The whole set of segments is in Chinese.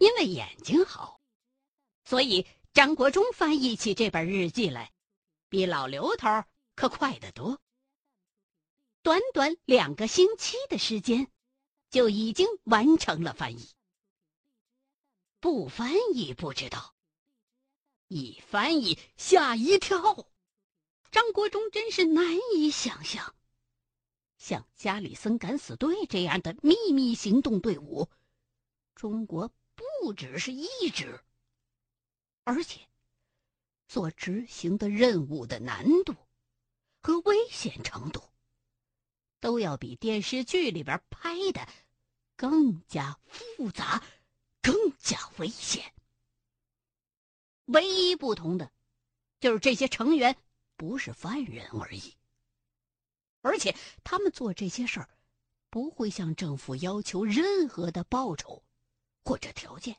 因为眼睛好，所以张国忠翻译起这本日记来，比老刘头可快得多。短短两个星期的时间，就已经完成了翻译。不翻译不知道，一翻译吓一跳。张国忠真是难以想象，像加里森敢死队这样的秘密行动队伍，中国不只是一支，而且所执行的任务的难度和危险程度，都要比电视剧里边拍的更加复杂。更加危险。唯一不同的，就是这些成员不是犯人而已。而且他们做这些事儿，不会向政府要求任何的报酬或者条件。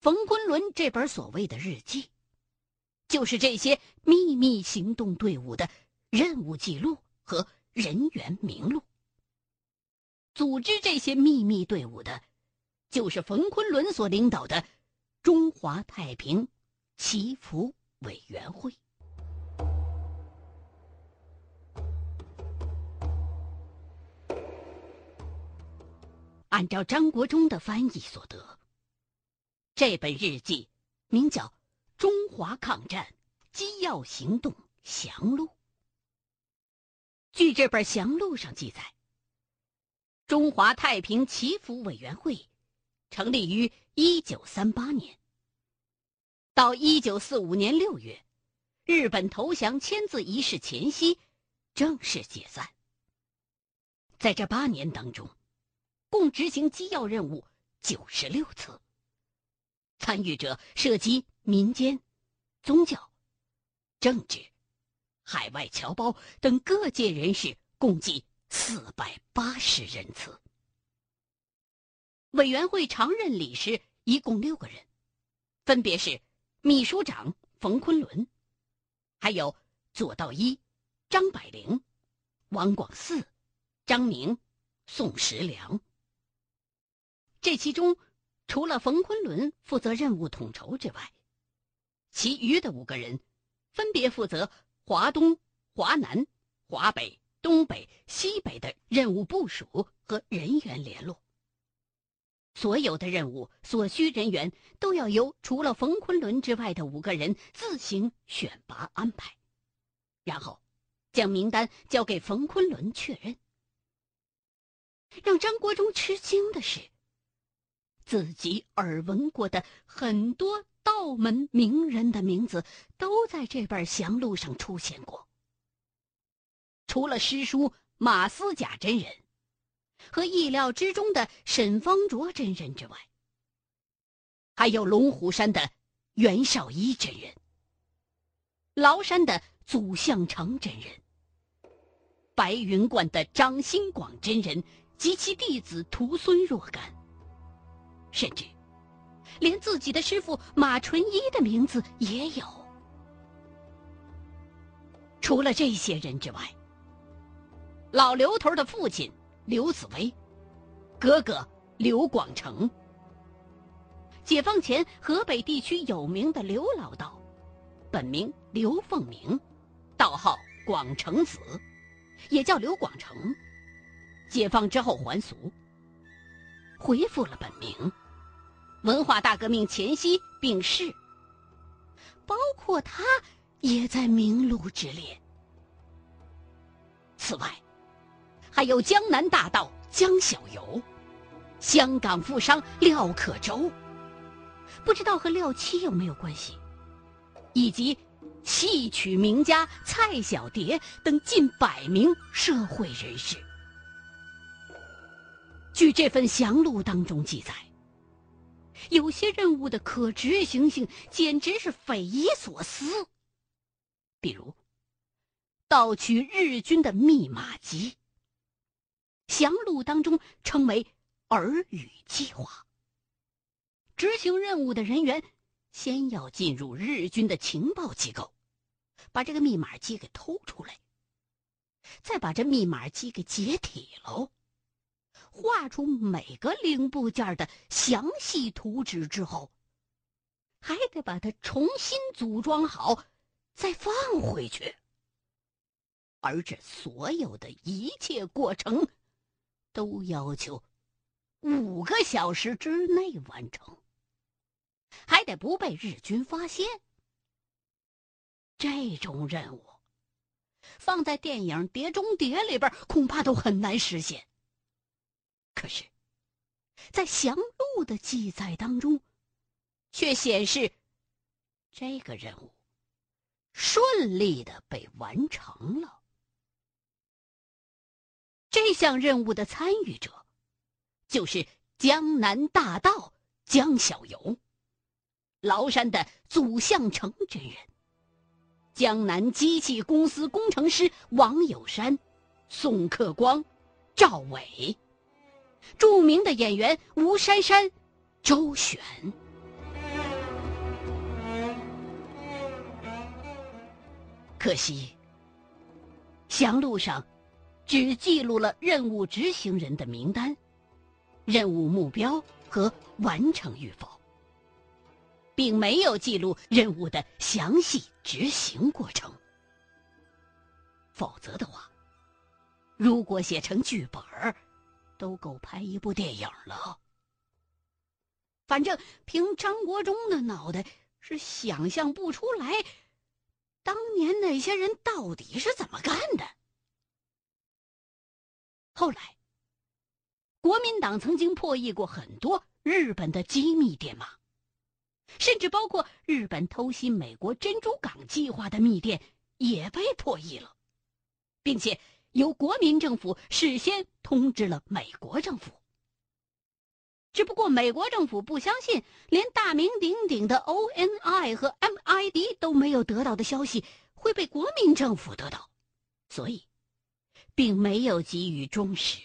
冯昆仑这本所谓的日记，就是这些秘密行动队伍的任务记录和人员名录。组织这些秘密队伍的。就是冯昆仑所领导的中华太平祈福委员会。按照张国忠的翻译所得，这本日记名叫《中华抗战机要行动详录》。据这本详录上记载，中华太平祈福委员会。成立于一九三八年。到一九四五年六月，日本投降签字仪式前夕，正式解散。在这八年当中，共执行机要任务九十六次，参与者涉及民间、宗教、政治、海外侨胞等各界人士，共计四百八十人次。委员会常任理事一共六个人，分别是秘书长冯昆仑，还有左道一、张百灵、王广嗣、张明、宋时良。这其中，除了冯昆仑负责任务统筹之外，其余的五个人分别负责华东、华南、华北、东北、西北的任务部署和人员联络。所有的任务所需人员都要由除了冯昆仑之外的五个人自行选拔安排，然后将名单交给冯昆仑确认。让张国忠吃惊的是，自己耳闻过的很多道门名人的名字都在这本详录上出现过，除了师叔马思甲真人。和意料之中的沈方卓真人之外，还有龙虎山的袁绍一真人、崂山的祖向成真人、白云观的张兴广真人及其弟子徒孙若干，甚至连自己的师傅马纯一的名字也有。除了这些人之外，老刘头的父亲。刘紫薇，哥哥刘广成，解放前河北地区有名的刘老道，本名刘凤鸣，道号广成子，也叫刘广成。解放之后还俗，恢复了本名。文化大革命前夕病逝，包括他也在名录之列。此外。还有江南大盗江小游，香港富商廖可周，不知道和廖七有没有关系，以及戏曲名家蔡小蝶等近百名社会人士。据这份详录当中记载，有些任务的可执行性简直是匪夷所思，比如盗取日军的密码机。详录当中称为“耳语计划”。执行任务的人员先要进入日军的情报机构，把这个密码机给偷出来，再把这密码机给解体喽，画出每个零部件的详细图纸之后，还得把它重新组装好，再放回去。而这所有的一切过程，都要求五个小时之内完成，还得不被日军发现。这种任务，放在电影《碟中谍》里边，恐怕都很难实现。可是，在详录的记载当中，却显示这个任务顺利的被完成了。这项任务的参与者，就是江南大盗江小游，崂山的祖相成真人，江南机器公司工程师王有山、宋克光、赵伟，著名的演员吴珊珊、周璇。可惜，详录上。只记录了任务执行人的名单、任务目标和完成与否，并没有记录任务的详细执行过程。否则的话，如果写成剧本儿，都够拍一部电影了。反正凭张国忠的脑袋是想象不出来，当年那些人到底是怎么干的。后来，国民党曾经破译过很多日本的机密电码，甚至包括日本偷袭美国珍珠港计划的密电也被破译了，并且由国民政府事先通知了美国政府。只不过美国政府不相信，连大名鼎鼎的 ONI 和 MID 都没有得到的消息会被国民政府得到，所以。并没有给予重视，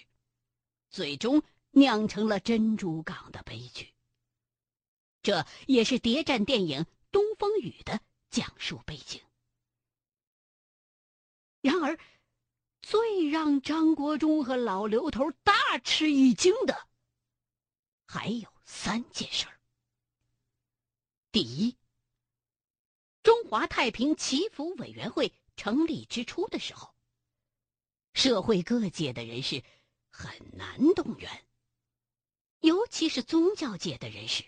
最终酿成了珍珠港的悲剧。这也是谍战电影《东风雨》的讲述背景。然而，最让张国忠和老刘头大吃一惊的，还有三件事儿。第一，中华太平祈福委员会成立之初的时候。社会各界的人士很难动员，尤其是宗教界的人士。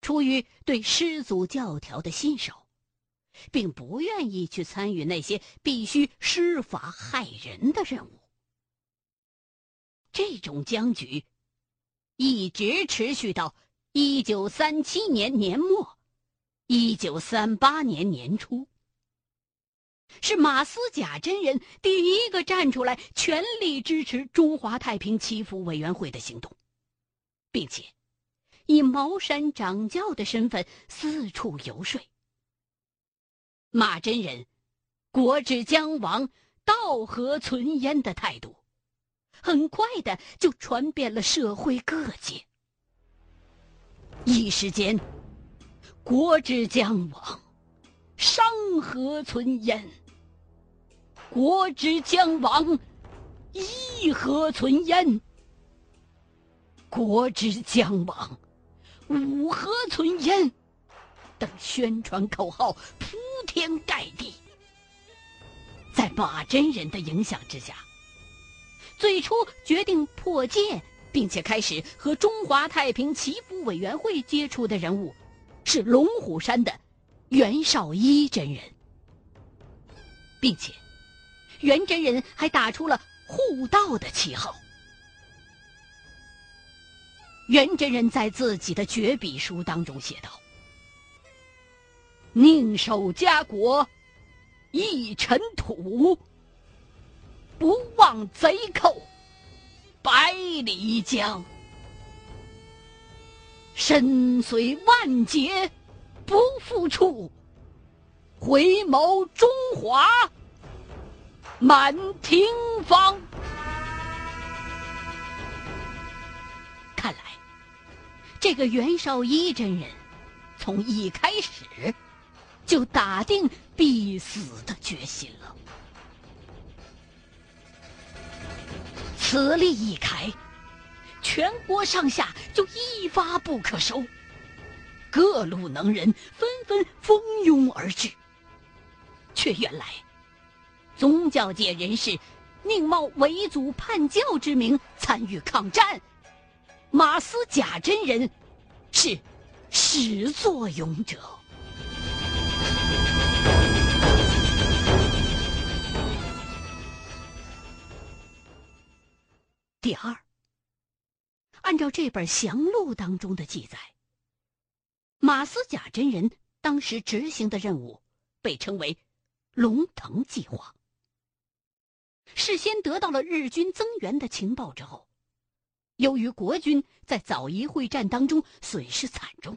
出于对师祖教条的信守，并不愿意去参与那些必须施法害人的任务。这种僵局一直持续到一九三七年年末，一九三八年年初。是马思甲真人第一个站出来，全力支持中华太平祈福委员会的行动，并且以茅山掌教的身份四处游说。马真人“国之将亡，道何存焉”的态度，很快的就传遍了社会各界。一时间，“国之将亡，商何存焉？”国之将亡，义何存焉？国之将亡，武何存焉？等宣传口号铺天盖地。在马真人的影响之下，最初决定破戒，并且开始和中华太平祈福委员会接触的人物，是龙虎山的袁绍一真人，并且。袁真人还打出了护道的旗号。袁真人在自己的绝笔书当中写道：“宁守家国，一尘土；不忘贼寇，百里疆。身随万劫，不复处；回眸中华。”满庭芳。看来，这个袁绍一真人，从一开始就打定必死的决心了。此例一开，全国上下就一发不可收，各路能人纷纷蜂拥而至。却原来，宗教界人士宁冒为祖叛教之名参与抗战，马思贾真人是始作俑者。第二，按照这本详录当中的记载，马思贾真人当时执行的任务被称为“龙腾计划”。事先得到了日军增援的情报之后，由于国军在枣宜会战当中损失惨重，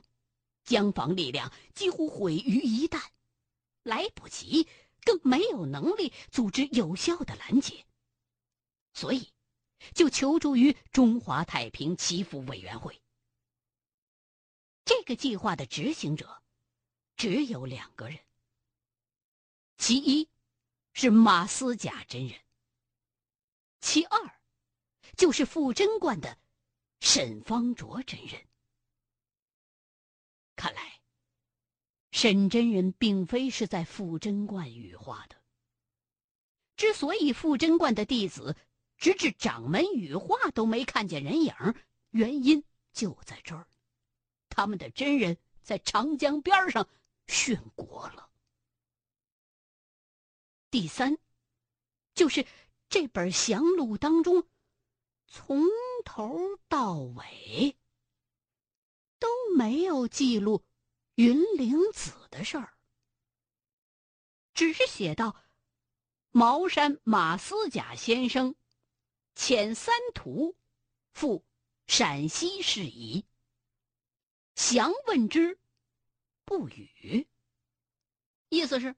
江防力量几乎毁于一旦，来不及，更没有能力组织有效的拦截，所以。就求助于中华太平祈福委员会。这个计划的执行者只有两个人，其一是马思贾真人，其二就是傅真观的沈方卓真人。看来，沈真人并非是在傅真观羽化的。之所以傅真观的弟子。直至掌门羽化都没看见人影，原因就在这儿，他们的真人在长江边上殉国了。第三，就是这本详录当中，从头到尾都没有记录云灵子的事儿，只是写到茅山马思甲先生。遣三徒赴陕西事宜，详问之，不语。意思是，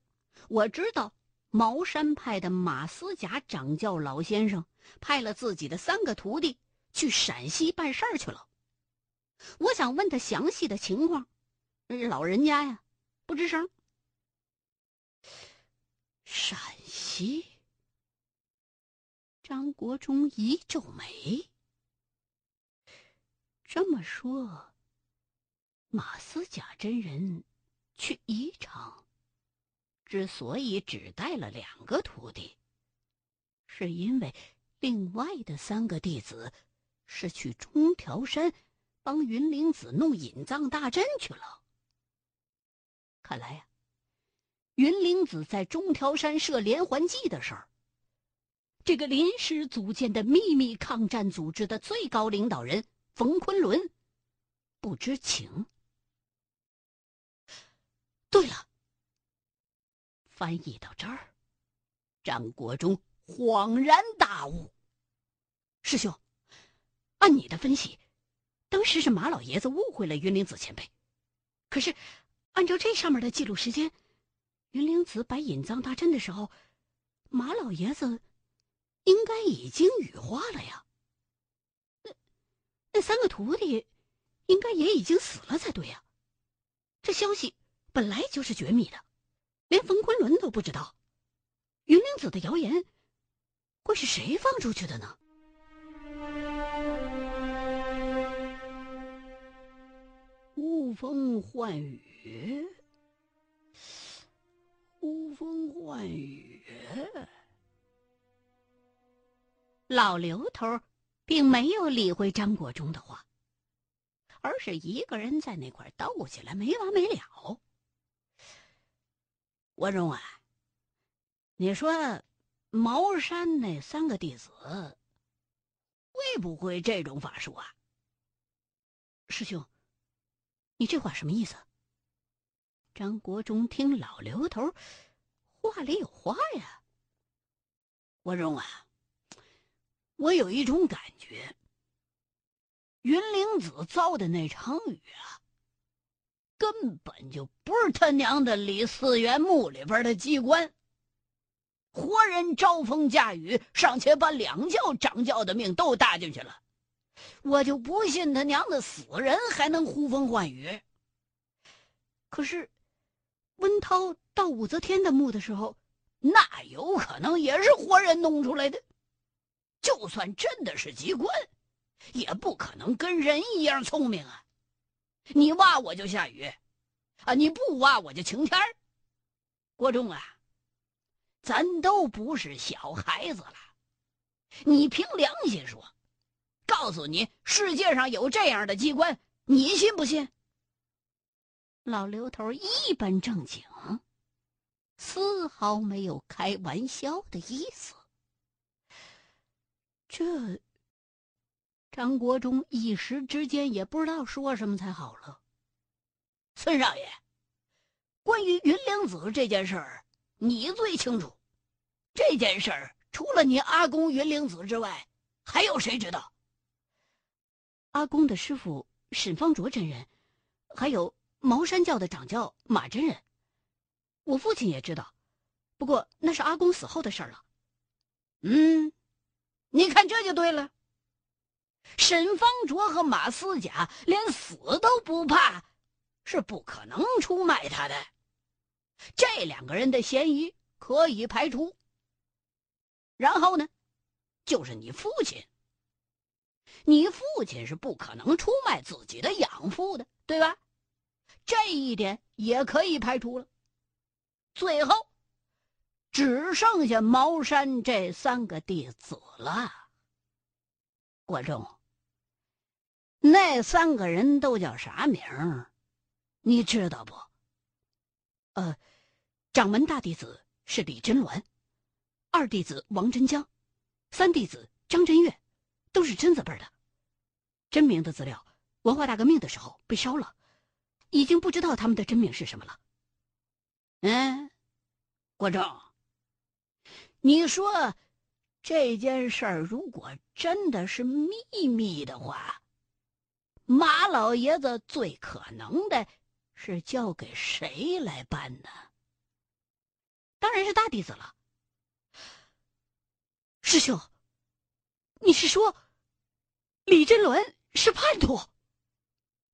我知道茅山派的马思甲掌教老先生派了自己的三个徒弟去陕西办事儿去了。我想问他详细的情况，老人家呀，不吱声。陕西。张国忠一皱眉。这么说，马思甲真人去宜昌，之所以只带了两个徒弟，是因为另外的三个弟子是去中条山帮云灵子弄引藏大阵去了。看来呀，云灵子在中条山设连环计的事儿。这个临时组建的秘密抗战组织的最高领导人冯昆仑不知情。对了，翻译到这儿，张国忠恍然大悟：师兄，按你的分析，当时是马老爷子误会了云灵子前辈。可是，按照这上面的记录时间，云灵子摆引藏大阵的时候，马老爷子。应该已经羽化了呀。那那三个徒弟，应该也已经死了才对呀。这消息本来就是绝密的，连冯昆仑都不知道。云灵子的谣言，会是谁放出去的呢？呼风唤雨，呼风唤雨。老刘头并没有理会张国忠的话，而是一个人在那块斗起来没完没了。文荣啊，你说茅山那三个弟子会不会这种法术啊？师兄，你这话什么意思？张国忠听老刘头话里有话呀。文荣啊。我有一种感觉，云灵子造的那场雨啊，根本就不是他娘的李四元墓里边的机关。活人招风驾雨，尚且把两教掌教的命都搭进去了，我就不信他娘的死人还能呼风唤雨。可是，温涛到武则天的墓的时候，那有可能也是活人弄出来的。就算真的是机关，也不可能跟人一样聪明啊！你挖我就下雨，啊，你不挖我就晴天国忠啊，咱都不是小孩子了，你凭良心说，告诉你世界上有这样的机关，你信不信？老刘头一本正经，丝毫没有开玩笑的意思。这。张国忠一时之间也不知道说什么才好了。孙少爷，关于云灵子这件事儿，你最清楚。这件事儿除了你阿公云灵子之外，还有谁知道？阿公的师傅沈方卓真人，还有茅山教的掌教马真人。我父亲也知道，不过那是阿公死后的事儿了。嗯，你看这就对了。沈方卓和马思甲连死都不怕，是不可能出卖他的。这两个人的嫌疑可以排除。然后呢，就是你父亲。你父亲是不可能出卖自己的养父的，对吧？这一点也可以排除了。最后，只剩下茅山这三个弟子了。国忠。那三个人都叫啥名？你知道不？呃，掌门大弟子是李真鸾，二弟子王真江，三弟子张真月，都是真字辈的。真名的资料，文化大革命的时候被烧了，已经不知道他们的真名是什么了。嗯，国忠，你说这件事儿如果真的是秘密的话？马老爷子最可能的是交给谁来办呢？当然是大弟子了。师兄，你是说李真伦是叛徒？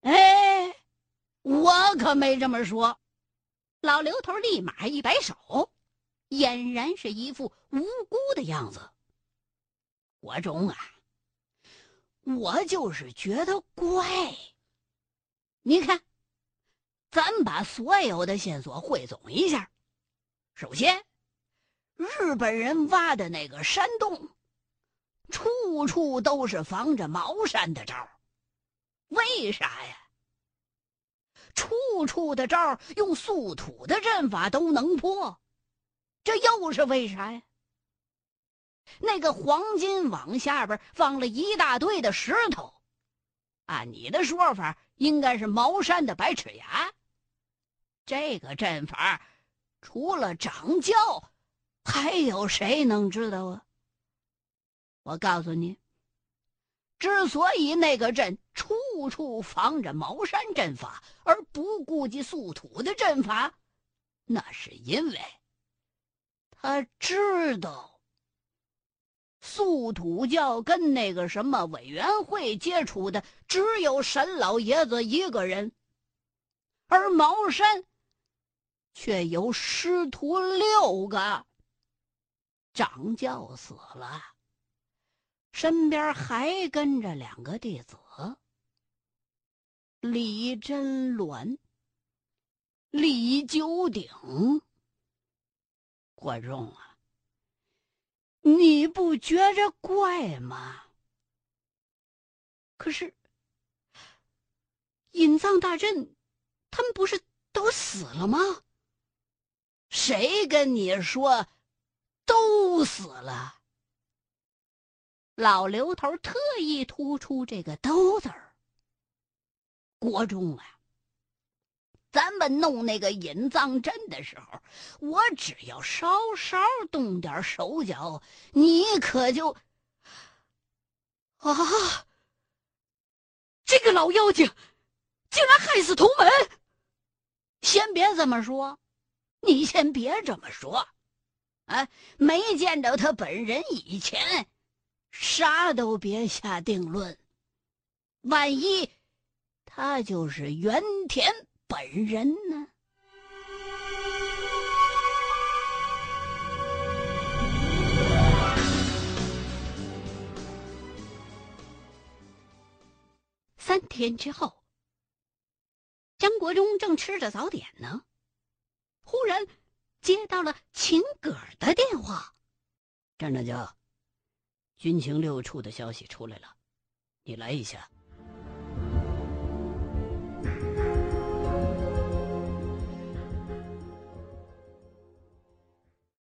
哎，我可没这么说。老刘头立马一摆手，俨然是一副无辜的样子。国忠啊！我就是觉得怪。你看，咱把所有的线索汇总一下。首先，日本人挖的那个山洞，处处都是防着茅山的招为啥呀？处处的招用素土的阵法都能破，这又是为啥呀？那个黄金网下边放了一大堆的石头，按你的说法，应该是茅山的白齿牙。这个阵法，除了掌教，还有谁能知道啊？我告诉你，之所以那个阵处处防着茅山阵法，而不顾及素土的阵法，那是因为他知道。素土教跟那个什么委员会接触的只有沈老爷子一个人，而茅山却有师徒六个。掌教死了，身边还跟着两个弟子：李真鸾、李九鼎。国忠啊！你不觉着怪吗？可是，隐藏大阵，他们不是都死了吗？谁跟你说都死了？老刘头特意突出这个“都”字儿。国中啊。咱们弄那个引藏阵的时候，我只要稍稍动点手脚，你可就……啊！这个老妖精竟然害死同门！先别这么说，你先别这么说，啊，没见着他本人以前，啥都别下定论。万一他就是原田。本人呢？三天之后，张国忠正吃着早点呢，忽然接到了秦葛的电话：“站长家，军情六处的消息出来了，你来一下。”